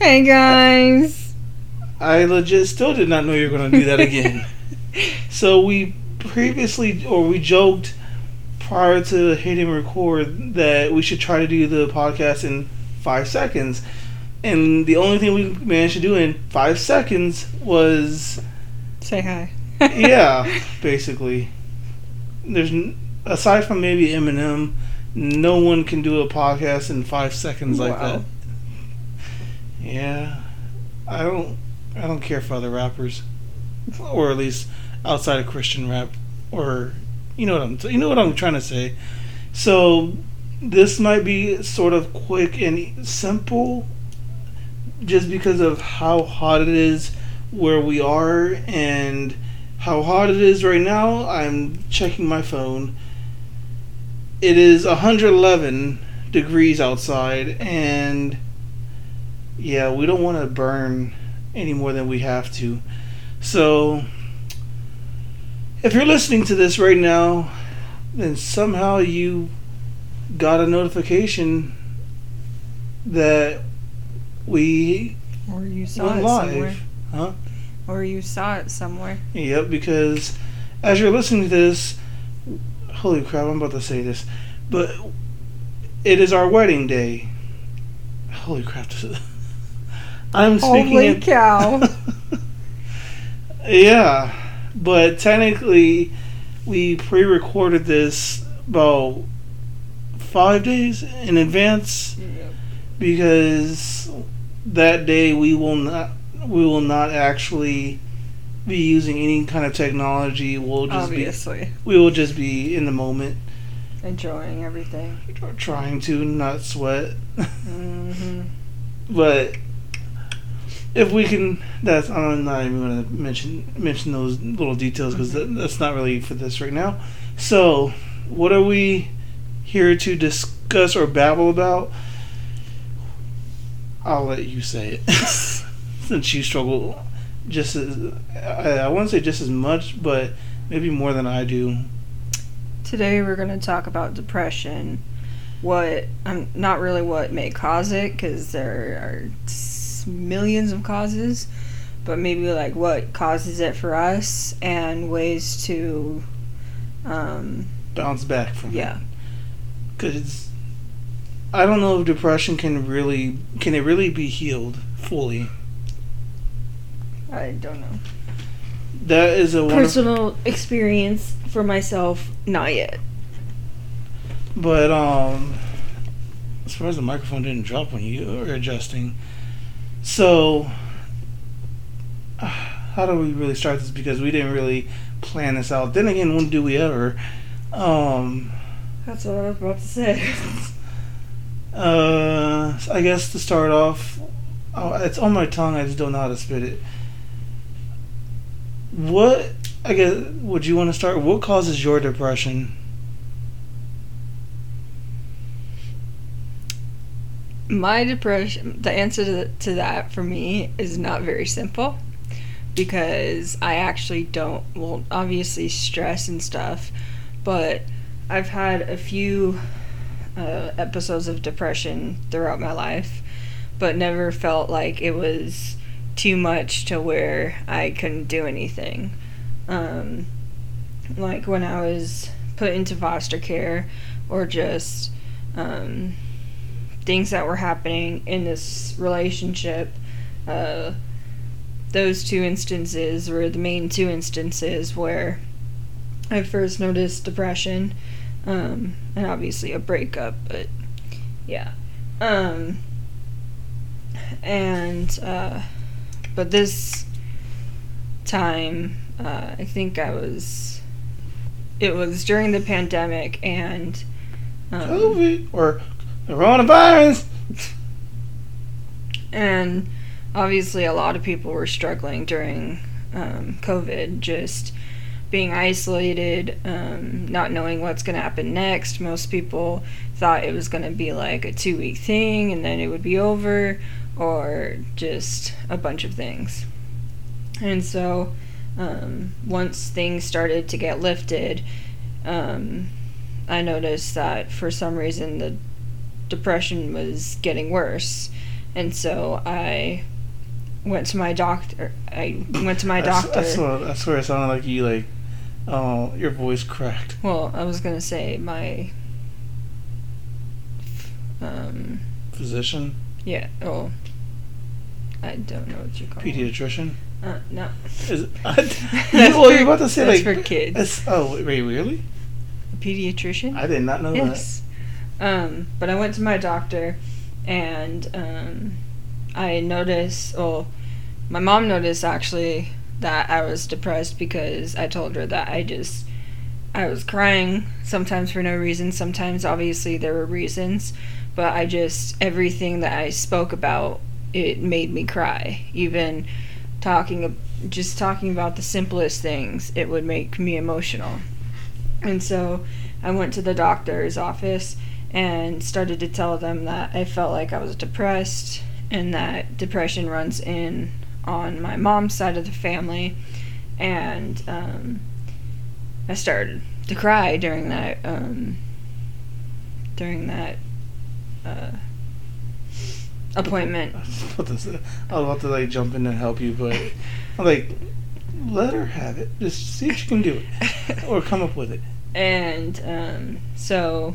Hey guys. I legit still did not know you were going to do that again. so we previously, or we joked prior to hitting record that we should try to do the podcast in five seconds. And the only thing we managed to do in five seconds was Say hi. yeah, basically. There's aside from maybe Eminem, no one can do a podcast in five seconds like Wow. that. Yeah, I don't. I don't care for other rappers, or at least outside of Christian rap, or you know what I'm. You know what I'm trying to say. So this might be sort of quick and simple, just because of how hot it is where we are and how hot it is right now. I'm checking my phone. It is 111 degrees outside, and yeah, we don't want to burn any more than we have to. So, if you're listening to this right now, then somehow you got a notification that we Or you saw it somewhere. live. Huh? Or you saw it somewhere. Yep, because as you're listening to this, holy crap, I'm about to say this, but it is our wedding day. Holy crap, this is, I'm speaking. Holy cow. yeah, but technically, we pre-recorded this about five days in advance because that day we will not we will not actually be using any kind of technology. We'll just Obviously. be we will just be in the moment, Enjoying everything. trying to not sweat. hmm But if we can, that's I'm not even going to mention mention those little details because that, that's not really for this right now. So, what are we here to discuss or babble about? I'll let you say it since you struggle just as I, I won't say just as much, but maybe more than I do. Today we're going to talk about depression. What, um, not really what may cause it, because there are millions of causes, but maybe like what causes it for us and ways to, um, Bounce back from it. yeah. because I don't know if depression can really can it really be healed fully. I don't know. That is a Personal experience for myself, not yet. but um, as far as the microphone didn't drop when you were adjusting. So, uh, how do we really start this? Because we didn't really plan this out. Then again, when do we ever? Um, That's what I was about to say. Uh, I guess to start off, oh, it's on my tongue. I just don't know how to spit it. What I guess would you want to start? What causes your depression? My depression, the answer to, to that for me is not very simple because I actually don't, well, obviously stress and stuff, but I've had a few uh, episodes of depression throughout my life, but never felt like it was too much to where I couldn't do anything. Um, like when I was put into foster care or just um, things that were happening in this relationship. Uh, those two instances were the main two instances where I first noticed depression, um, and obviously a breakup, but yeah. Um, and, uh, but this time, uh, I think I was, it was during the pandemic, and, um, COVID or coronavirus? and obviously a lot of people were struggling during um, covid just being isolated um, not knowing what's going to happen next most people thought it was going to be like a two week thing and then it would be over or just a bunch of things and so um, once things started to get lifted um, i noticed that for some reason the depression was getting worse and so I went to my doctor. I went to my doctor. I, swear, I swear it sounded like you like, oh, your voice cracked. Well, I was gonna say my. Um. Physician, Yeah. Oh. I don't know what you call. it. pediatrician. Uh, no. Is That's well, you're about to say that's like for kids. oh, wait, really? A pediatrician. I did not know Yes. Um, but I went to my doctor, and um, I noticed. Well, my mom noticed actually that I was depressed because I told her that I just I was crying sometimes for no reason. Sometimes, obviously, there were reasons, but I just everything that I spoke about it made me cry. Even talking, just talking about the simplest things, it would make me emotional. And so I went to the doctor's office and started to tell them that I felt like I was depressed and that depression runs in on my mom's side of the family. And um, I started to cry during that um, during that uh, appointment. I was about to, say, I was about to like jump in and help you, but I'm like, let her have it. Just see if she can do it or come up with it. And um, so,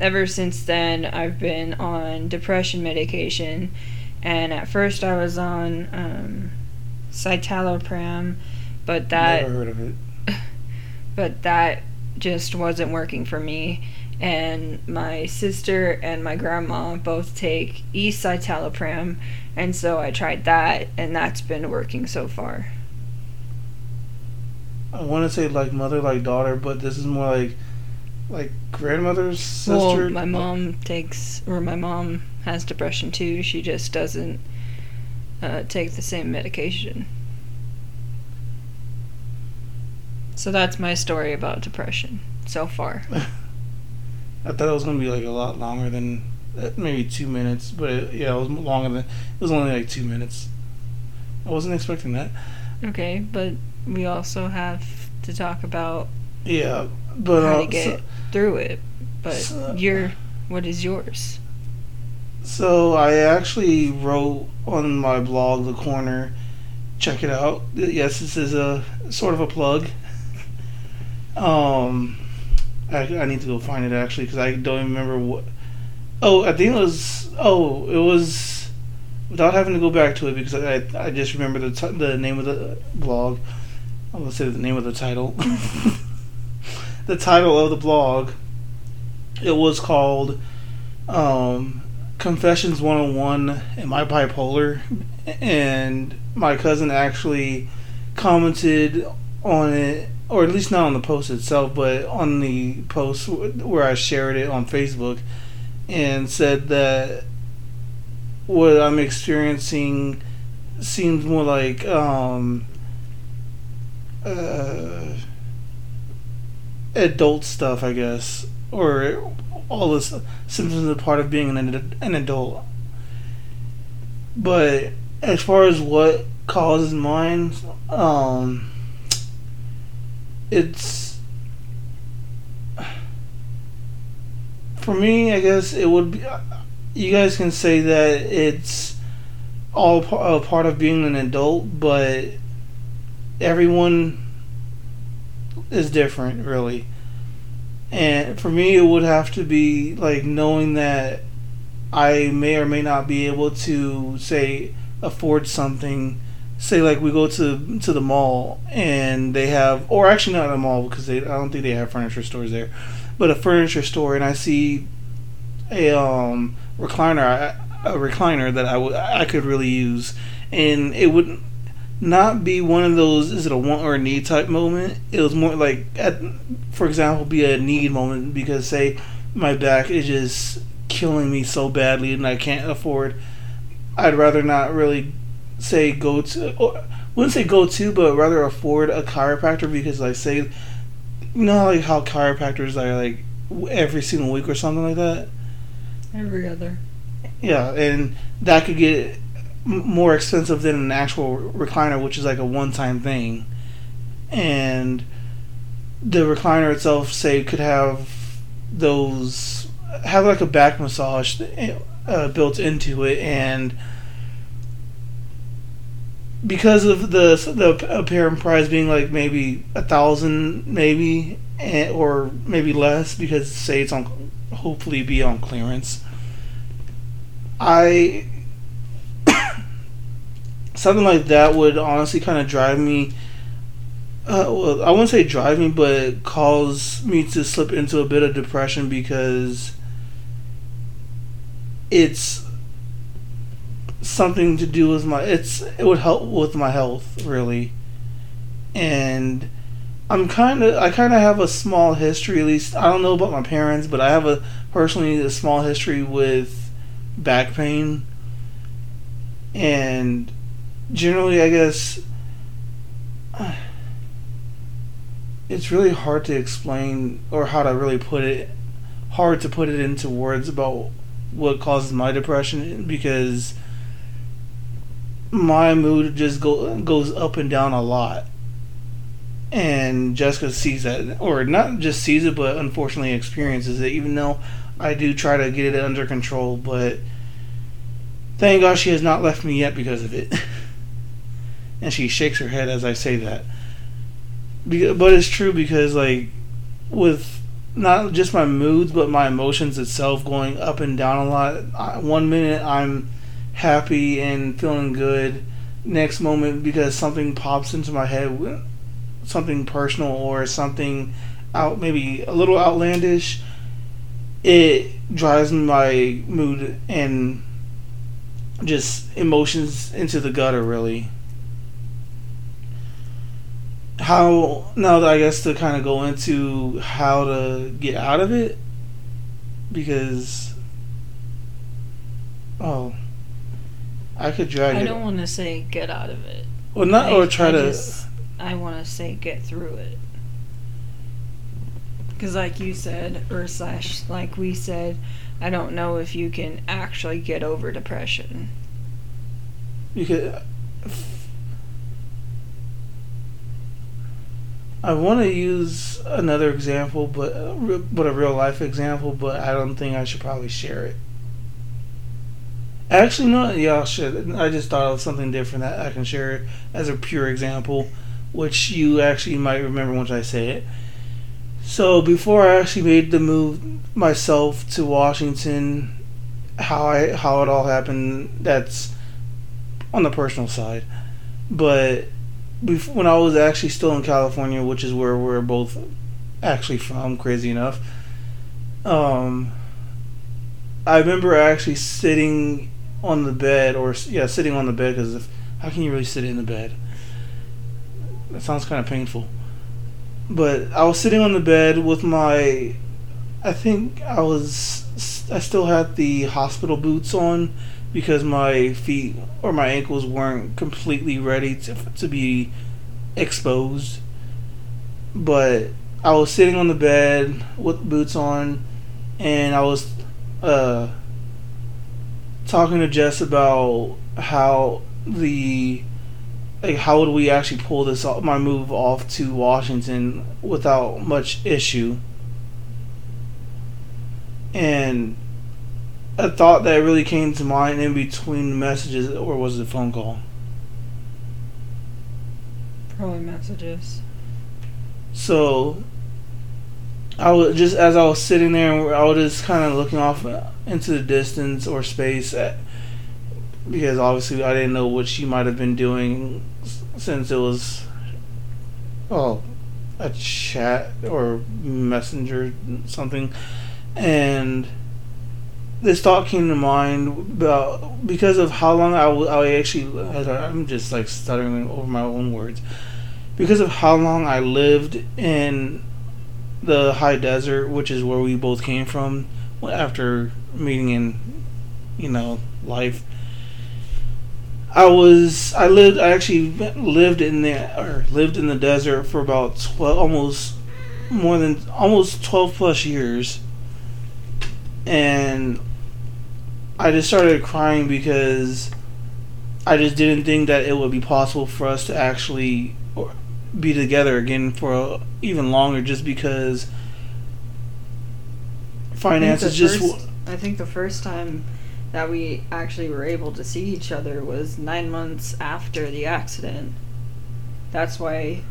ever since then, I've been on depression medication. And at first, I was on um, citalopram, but that Never heard of it. but that just wasn't working for me. And my sister and my grandma both take escitalopram, and so I tried that, and that's been working so far. I want to say like mother, like daughter, but this is more like like grandmother's sister. Well, my mom takes, or my mom has depression too. She just doesn't uh, take the same medication. So that's my story about depression so far. I thought it was gonna be like a lot longer than uh, maybe two minutes, but it, yeah, it was longer than it was only like two minutes. I wasn't expecting that. Okay, but we also have to talk about Yeah, but how uh, to get so, through it. But so- your, what is yours? so I actually wrote on my blog, The Corner. Check it out. Yes, this is a sort of a plug. Um, I, I need to go find it actually because I don't even remember what. Oh, I think it was. Oh, it was. Without having to go back to it because I I just remember the t- the name of the blog. I'm gonna say the name of the title. the title of the blog. It was called um, Confessions 101 Am I Bipolar? And my cousin actually commented on it, or at least not on the post itself, but on the post where I shared it on Facebook, and said that what I'm experiencing seems more like um, uh, adult stuff, I guess, or all this symptoms are part of being an an adult. But as far as what causes mine, um, it's for me. I guess it would be. You guys can say that it's all a part of being an adult, but everyone is different, really. And for me, it would have to be like knowing that I may or may not be able to say afford something. Say like we go to to the mall and they have, or actually not a mall because they I don't think they have furniture stores there, but a furniture store and I see a um recliner a recliner that I would I could really use and it would not be one of those is it a want or a need type moment it was more like at, for example be a need moment because say my back is just killing me so badly and I can't afford I'd rather not really say go to or wouldn't say go to but rather afford a chiropractor because like say you know like how chiropractors are like every single week or something like that Every other. yeah, and that could get more expensive than an actual recliner, which is like a one-time thing. And the recliner itself, say, could have those have like a back massage, eh, uh, built into it, and because of the the apparent price being like maybe a thousand, maybe or maybe less, because say it's on hopefully be on clearance. I something like that would honestly kind of drive me. Uh, well, I wouldn't say drive me, but cause me to slip into a bit of depression because it's something to do with my it's it would help with my health really and i'm kind of i kind of have a small history at least i don't know about my parents but i have a personally a small history with back pain and generally i guess it's really hard to explain or how to really put it hard to put it into words about what causes my depression because my mood just go, goes up and down a lot. And Jessica sees that, or not just sees it, but unfortunately experiences it, even though I do try to get it under control. But thank God she has not left me yet because of it. and she shakes her head as I say that. But it's true because, like, with not just my moods, but my emotions itself going up and down a lot. One minute I'm happy and feeling good. Next moment, because something pops into my head, something personal or something out, maybe a little outlandish, it drives my mood and just emotions into the gutter, really. How, now that I guess to kind of go into how to get out of it, because, oh I could drag I don't want to say get out of it. Well, not I, or try I to. Just, I want to say get through it. Because, like you said, or slash, like we said, I don't know if you can actually get over depression. You could. I want to use another example, but uh, but a real life example, but I don't think I should probably share it. Actually, no, I should. I just thought of something different that I can share as a pure example, which you actually might remember once I say it. So before I actually made the move myself to Washington, how I how it all happened, that's on the personal side. But before, when I was actually still in California, which is where we're both actually from, crazy enough, um, I remember actually sitting on the bed, or yeah, sitting on the bed because how can you really sit in the bed? That sounds kind of painful. But I was sitting on the bed with my, I think I was, I still had the hospital boots on because my feet or my ankles weren't completely ready to to be exposed. But I was sitting on the bed with boots on, and I was uh, talking to Jess about how the like how would we actually pull this off, my move off to Washington without much issue. And a thought that really came to mind in between messages, or was it a phone call? Probably messages. So I was just as I was sitting there, and I was just kind of looking off into the distance or space at, because obviously I didn't know what she might have been doing since it was oh a chat or messenger something and this thought came to mind about because of how long I, I actually I'm just like stuttering over my own words because of how long I lived in the high desert which is where we both came from after meeting in, you know, life. I was I lived I actually lived in the or lived in the desert for about twelve almost more than almost twelve plus years, and I just started crying because I just didn't think that it would be possible for us to actually be together again for even longer, just because finances just. I think the first time that we actually were able to see each other was nine months after the accident. That's why.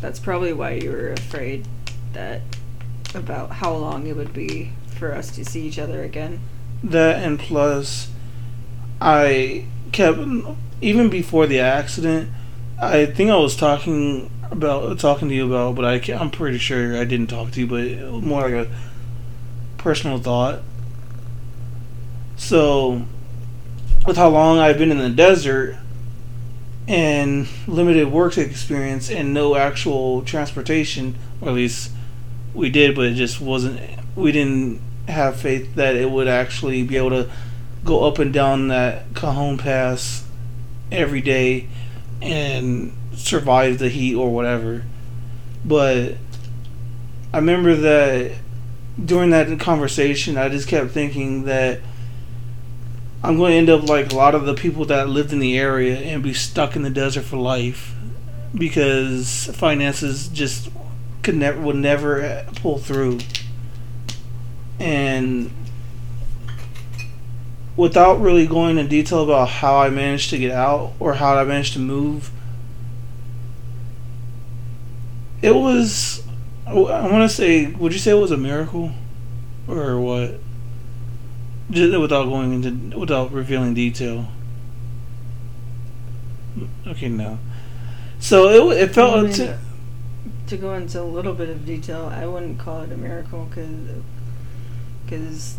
That's probably why you were afraid that about how long it would be for us to see each other again. That and plus, I kept even before the accident. I think I was talking about talking to you about, but I I'm pretty sure I didn't talk to you, but more like a personal thought. So, with how long I've been in the desert and limited work experience and no actual transportation, or at least we did, but it just wasn't. We didn't have faith that it would actually be able to go up and down that Cajon Pass every day and survive the heat or whatever. But I remember that during that conversation, I just kept thinking that I'm going to end up like a lot of the people that lived in the area and be stuck in the desert for life because finances just could never would never pull through. And without really going in detail about how I managed to get out or how I managed to move, it was. I want to say, would you say it was a miracle, or what? Just without going into without revealing detail. Okay, no. So it it felt to, to go into a little bit of detail. I wouldn't call it a miracle because because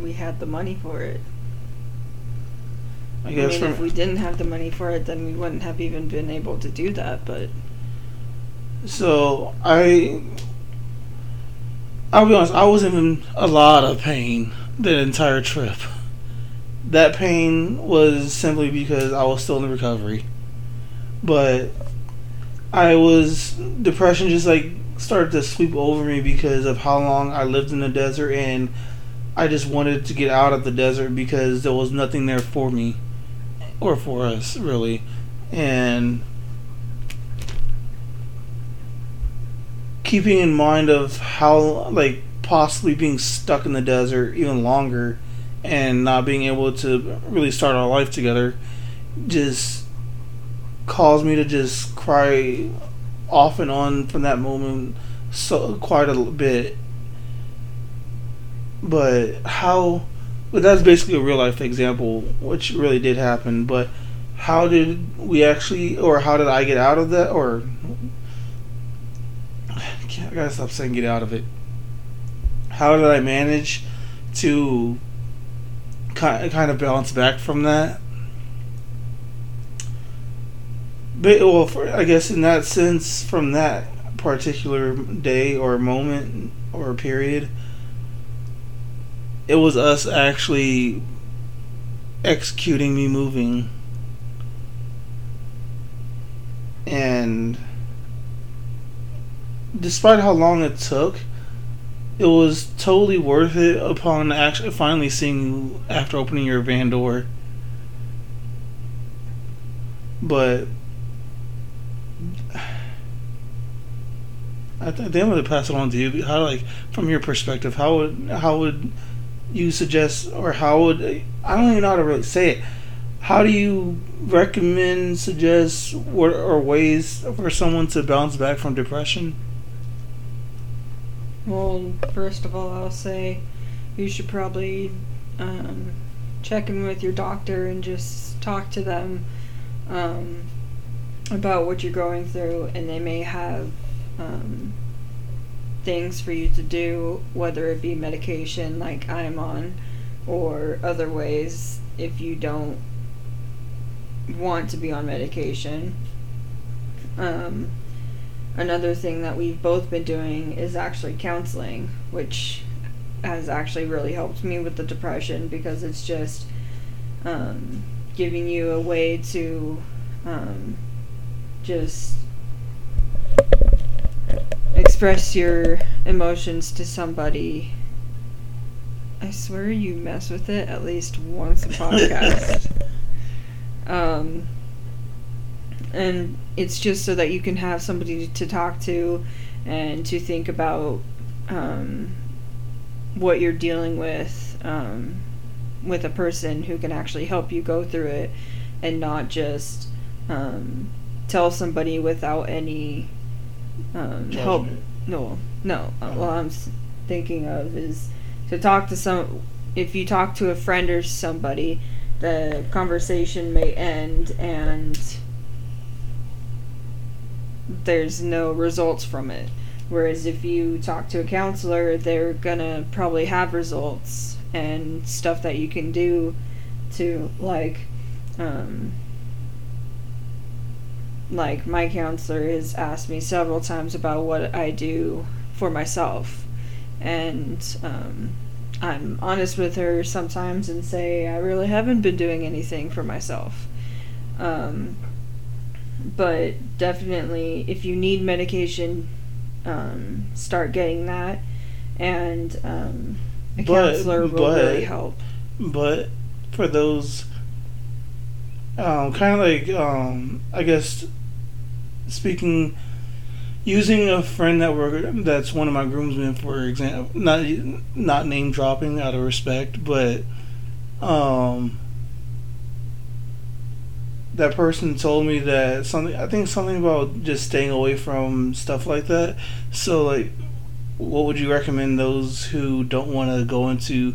we had the money for it. I guess I mean, if we didn't have the money for it, then we wouldn't have even been able to do that. But so I, I'll be honest, I was in a lot of pain the entire trip. That pain was simply because I was still in recovery, but I was depression just like started to sweep over me because of how long I lived in the desert and I just wanted to get out of the desert because there was nothing there for me or for us really. And keeping in mind of how like possibly being stuck in the desert even longer and not being able to really start our life together just caused me to just cry off and on from that moment so quite a bit but how but that's basically a real life example which really did happen but how did we actually or how did i get out of that or I gotta stop saying get out of it. How did I manage to kind of balance back from that? But, well, for, I guess in that sense, from that particular day or moment or period, it was us actually executing me moving. And despite how long it took, it was totally worth it upon actually finally seeing you after opening your van door. But I think I'm gonna pass it on to you. How like from your perspective, how would how would you suggest or how would I don't even know how to really say it. How do you recommend, suggest, what or ways for someone to bounce back from depression? Well, first of all, I'll say you should probably um, check in with your doctor and just talk to them um, about what you're going through, and they may have um, things for you to do, whether it be medication like I'm on, or other ways if you don't want to be on medication. Um, another thing that we've both been doing is actually counseling, which has actually really helped me with the depression because it's just um, giving you a way to um, just express your emotions to somebody. I swear you mess with it at least once a podcast. um, and it's just so that you can have somebody to talk to and to think about um, what you're dealing with um, with a person who can actually help you go through it and not just um, tell somebody without any um, help. No, no. Uh, Oh. What I'm thinking of is to talk to some. If you talk to a friend or somebody, the conversation may end and there's no results from it. Whereas if you talk to a counselor, they're gonna probably have results and stuff that you can do to like um like my counselor has asked me several times about what I do for myself. And um I'm honest with her sometimes and say I really haven't been doing anything for myself. Um but definitely if you need medication um, start getting that. And um, a But- counselor will but- really help. but for those um, kind of like um, I guess speaking using a friend that we're that's one of my groomsmen for example not not name dropping out of respect but um that person told me that something I think something about just staying away from stuff like that so like what would you recommend those who don't want to go into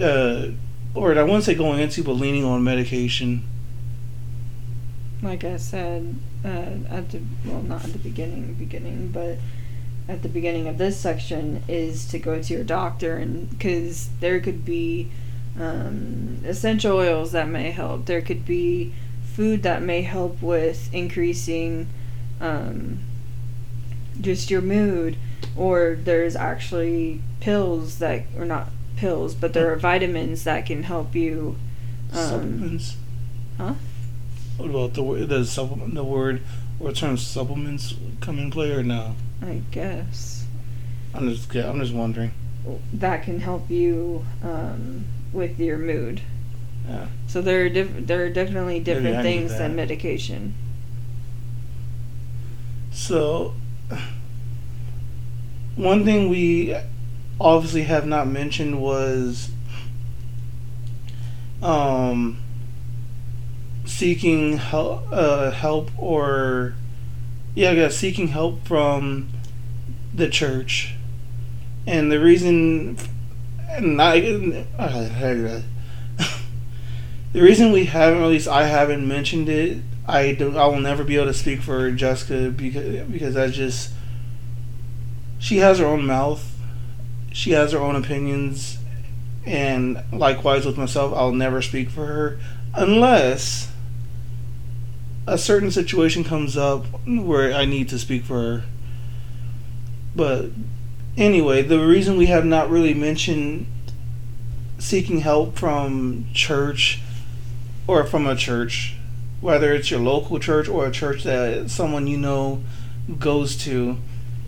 uh, or I wouldn't say going into, but leaning on medication. like I said uh, at the well not at the beginning beginning but at the beginning of this section is to go to your doctor and because there could be um, essential oils that may help there could be food that may help with increasing um, just your mood or there's actually pills that or not pills but there are vitamins that can help you um, supplements. huh? What about the word? Does supplement the word or term supplements come in play or no? I guess I'm just yeah, I'm just wondering. that can help you um, with your mood. Yeah. So there are diff- there are definitely different things than medication. So one thing we obviously have not mentioned was um seeking help uh, help or yeah, guess seeking help from the church. And the reason and I the reason we haven't, at least I haven't mentioned it, I don't. I will never be able to speak for Jessica because because I just she has her own mouth, she has her own opinions, and likewise with myself, I'll never speak for her unless a certain situation comes up where I need to speak for her. But anyway, the reason we have not really mentioned seeking help from church or from a church, whether it's your local church or a church that someone you know goes to,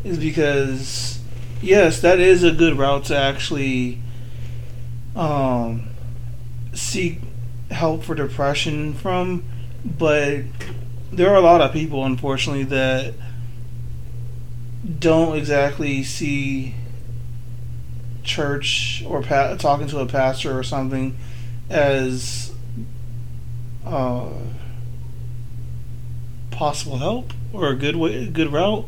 is because yes, that is a good route to actually um, seek help for depression from, but there are a lot of people, unfortunately, that don't exactly see church or pa- talking to a pastor or something as uh, possible help or a good way, good route.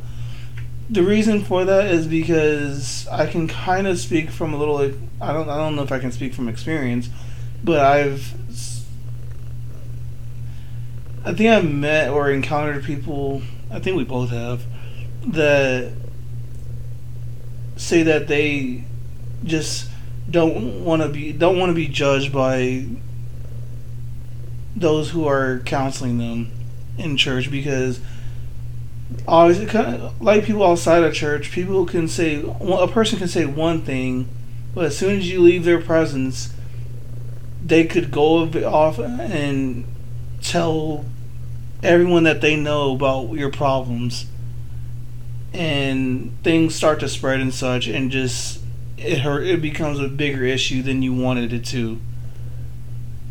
The reason for that is because I can kind of speak from a little. I don't. I don't know if I can speak from experience, but I've. I think I've met or encountered people. I think we both have that say that they just don't want to be don't want to be judged by those who are counseling them in church because obviously kind of like people outside of church people can say a person can say one thing but as soon as you leave their presence they could go off and tell everyone that they know about your problems. And things start to spread and such and just it hurt it becomes a bigger issue than you wanted it to.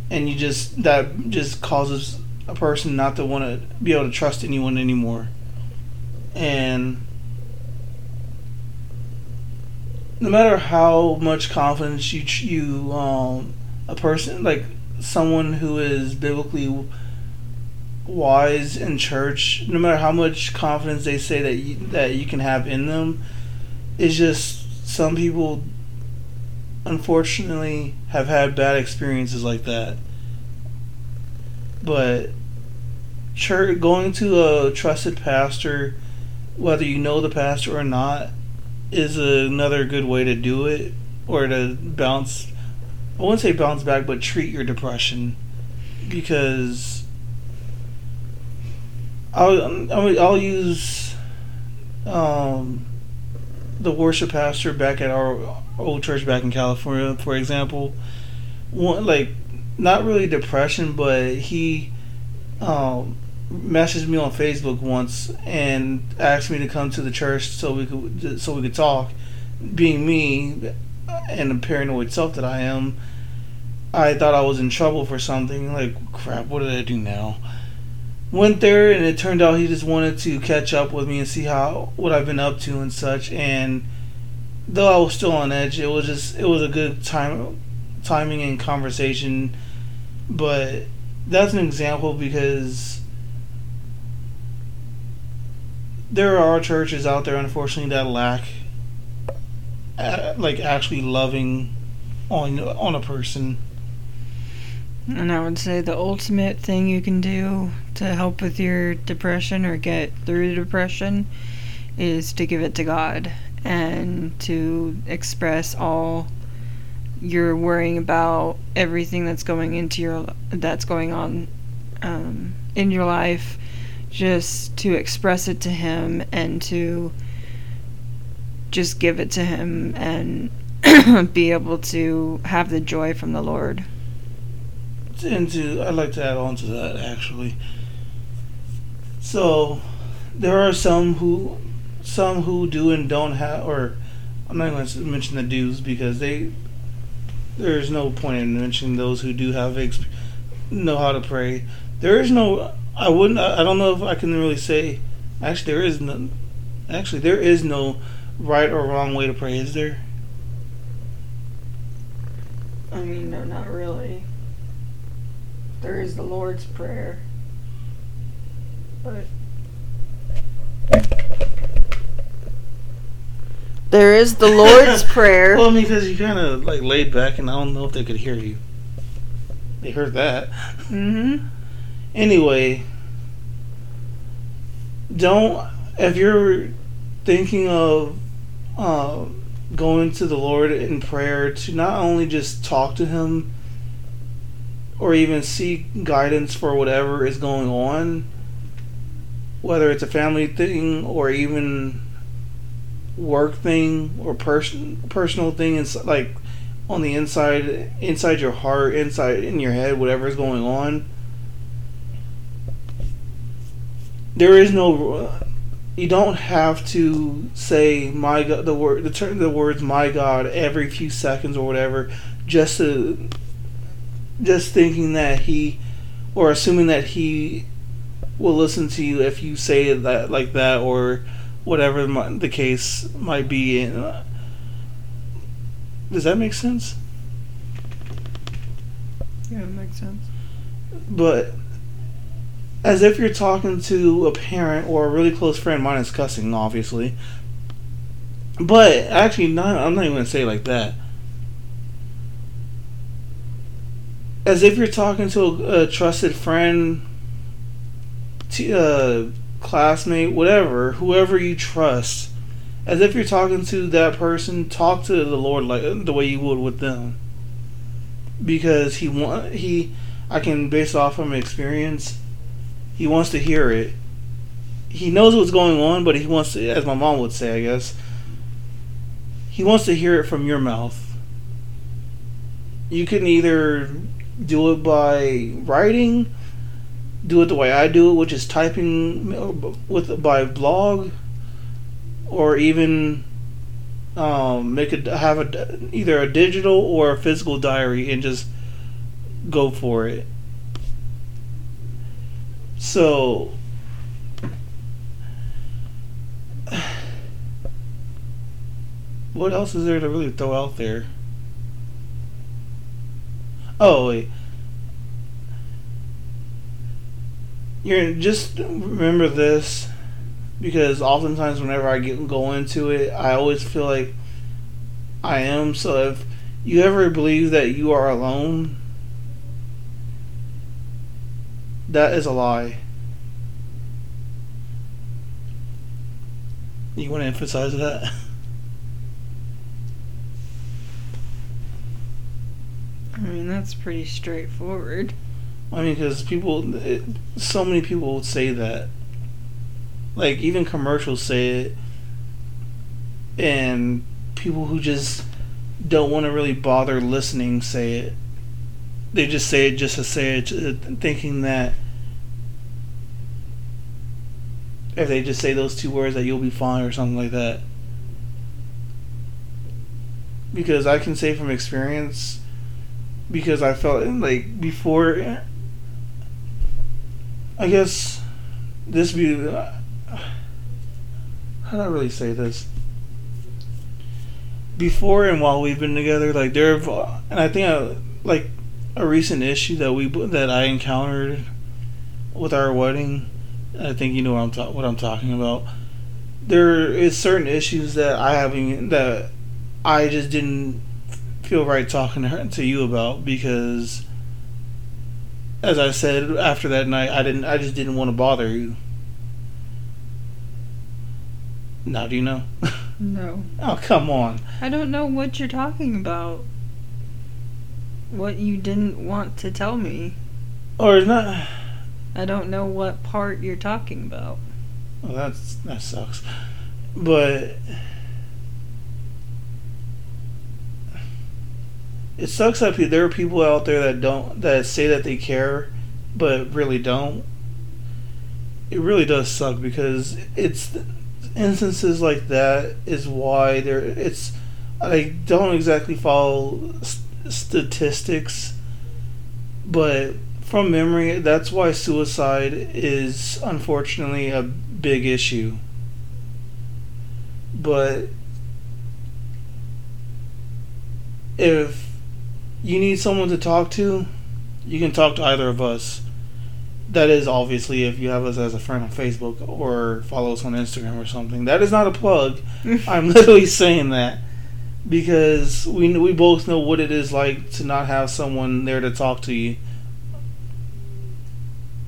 And you just that just causes a person not to want to be able to trust anyone anymore. And no matter how much confidence you you um a person like someone who is biblically wise in church, no matter how much confidence they say that you, that you can have in them, it's just some people unfortunately have had bad experiences like that. But church going to a trusted pastor, whether you know the pastor or not, is another good way to do it or to bounce I wouldn't say bounce back, but treat your depression because I'll I'll, use um, the worship pastor back at our old church back in California, for example. One like not really depression, but he um, messaged me on Facebook once and asked me to come to the church so we could so we could talk. Being me and the paranoid self that I am, I thought I was in trouble for something. Like crap, what did I do now? Went there and it turned out he just wanted to catch up with me and see how what I've been up to and such. And though I was still on edge, it was just it was a good time timing and conversation. But that's an example because there are churches out there, unfortunately, that lack uh, like actually loving on on a person. And I would say the ultimate thing you can do to help with your depression or get through depression is to give it to God and to express all you're worrying about everything that's going into your that's going on um, in your life just to express it to him and to just give it to him and be able to have the joy from the Lord. And to, I'd like to add on to that actually. So, there are some who, some who do and don't have, or I'm not going to mention the dues because they, there's no point in mentioning those who do have exp- know how to pray. There is no I wouldn't. I don't know if I can really say. Actually, there is no. Actually, there is no right or wrong way to pray. Is there? I mean, no, not really. There is the Lord's Prayer, but there is the Lord's Prayer. Well, I mean, because you kind of like laid back, and I don't know if they could hear you. They heard that. Mm-hmm. Anyway, don't if you're thinking of uh, going to the Lord in prayer to not only just talk to Him or even seek guidance for whatever is going on, whether it's a family thing or even work thing or person personal thing, it's like on the inside, inside your heart, inside in your head, whatever is going on there is no you don't have to say my god the word the the words my god every few seconds or whatever just to just thinking that he or assuming that he will listen to you if you say that like that or whatever the case might be in uh, does that make sense yeah it makes sense but as if you're talking to a parent or a really close friend. Mine is cussing, obviously. But actually, not. I'm not even gonna say it like that. As if you're talking to a, a trusted friend, to, uh, classmate, whatever, whoever you trust. As if you're talking to that person, talk to the Lord like the way you would with them. Because he want he, I can base off from experience he wants to hear it. He knows what's going on, but he wants to, as my mom would say, I guess, he wants to hear it from your mouth. You can either do it by writing, do it the way I do it, which is typing with by blog, or even um, make a have a either a digital or a physical diary and just go for it. So What else is there to really throw out there? Oh wait. You're just remember this because oftentimes whenever I get go into it, I always feel like I am. So if you ever believe that you are alone, that is a lie. You want to emphasize that? I mean, that's pretty straightforward. I mean, because people, it, so many people would say that. Like, even commercials say it. And people who just don't want to really bother listening say it. They just say it just to say it, thinking that if they just say those two words that you'll be fine or something like that. Because I can say from experience, because I felt like before. I guess this be. Uh, how do I really say this? Before and while we've been together, like there, have, and I think I, like a recent issue that we that I encountered with our wedding. I think you know what I'm ta- what I'm talking about. There is certain issues that I haven't that I just didn't feel right talking to her to you about because as I said after that night I didn't I just didn't want to bother you. Now do you know? No. oh come on. I don't know what you're talking about. What you didn't want to tell me. Or not I don't know what part you're talking about. well that's that sucks. But it sucks that there are people out there that don't that say that they care but really don't. It really does suck because it's instances like that is why there it's i don't exactly follow st- statistics but from memory that's why suicide is unfortunately a big issue. But if you need someone to talk to, you can talk to either of us. That is obviously if you have us as a friend on Facebook or follow us on Instagram or something. That is not a plug. I'm literally saying that because we we both know what it is like to not have someone there to talk to you.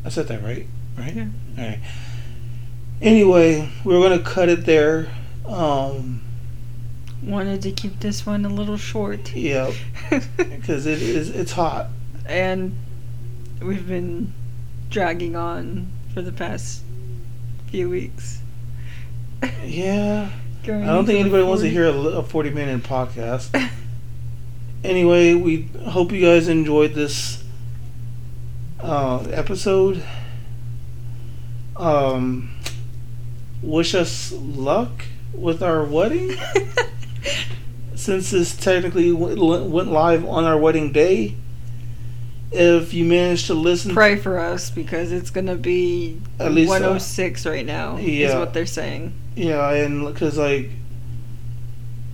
I said that right, right? Yeah. All right. Anyway, we're gonna cut it there. Um, Wanted to keep this one a little short. yeah, because it is it's hot. and we've been dragging on for the past few weeks. Yeah. Going I don't think anybody wants to hear a, a 40 minute podcast. anyway, we hope you guys enjoyed this uh, episode. Um, wish us luck with our wedding since this technically went live on our wedding day. If you manage to listen, Pray for us because it's gonna be At least, uh, 106 right now. Yeah, Is what they're saying. Yeah, and because like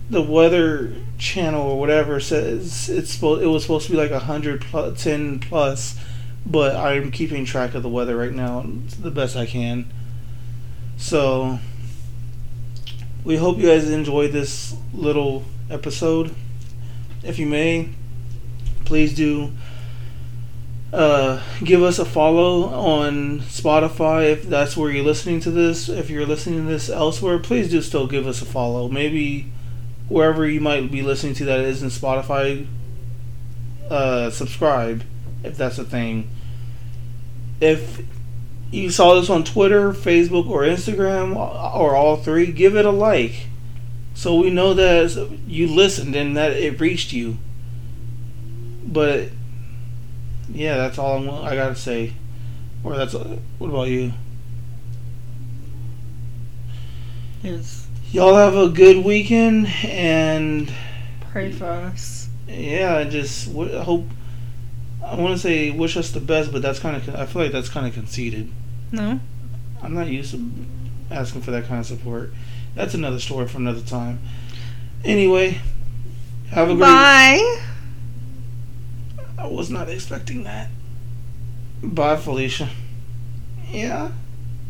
the weather channel or whatever says it's supposed it was supposed to be like a hundred plus ten plus, but I'm keeping track of the weather right now the best I can. So we hope you guys enjoyed this little episode. If you may, please do uh, give us a follow on Spotify if that's where you're listening to this. If you're listening to this elsewhere, please do still give us a follow. Maybe wherever you might be listening to that isn't Spotify, uh, subscribe if that's a thing. If you saw this on Twitter, Facebook, or Instagram, or all three, give it a like. So we know that you listened and that it reached you. But yeah, that's all I'm, I gotta say. Or that's what about you? Yes. Y'all have a good weekend, and Pray for us. yeah, I just w- hope. I want to say wish us the best, but that's kind of. I feel like that's kind of conceited. No. I'm not used to asking for that kind of support. That's another story for another time. Anyway, have a great. Bye. I was not expecting that. Bye, Felicia. Yeah.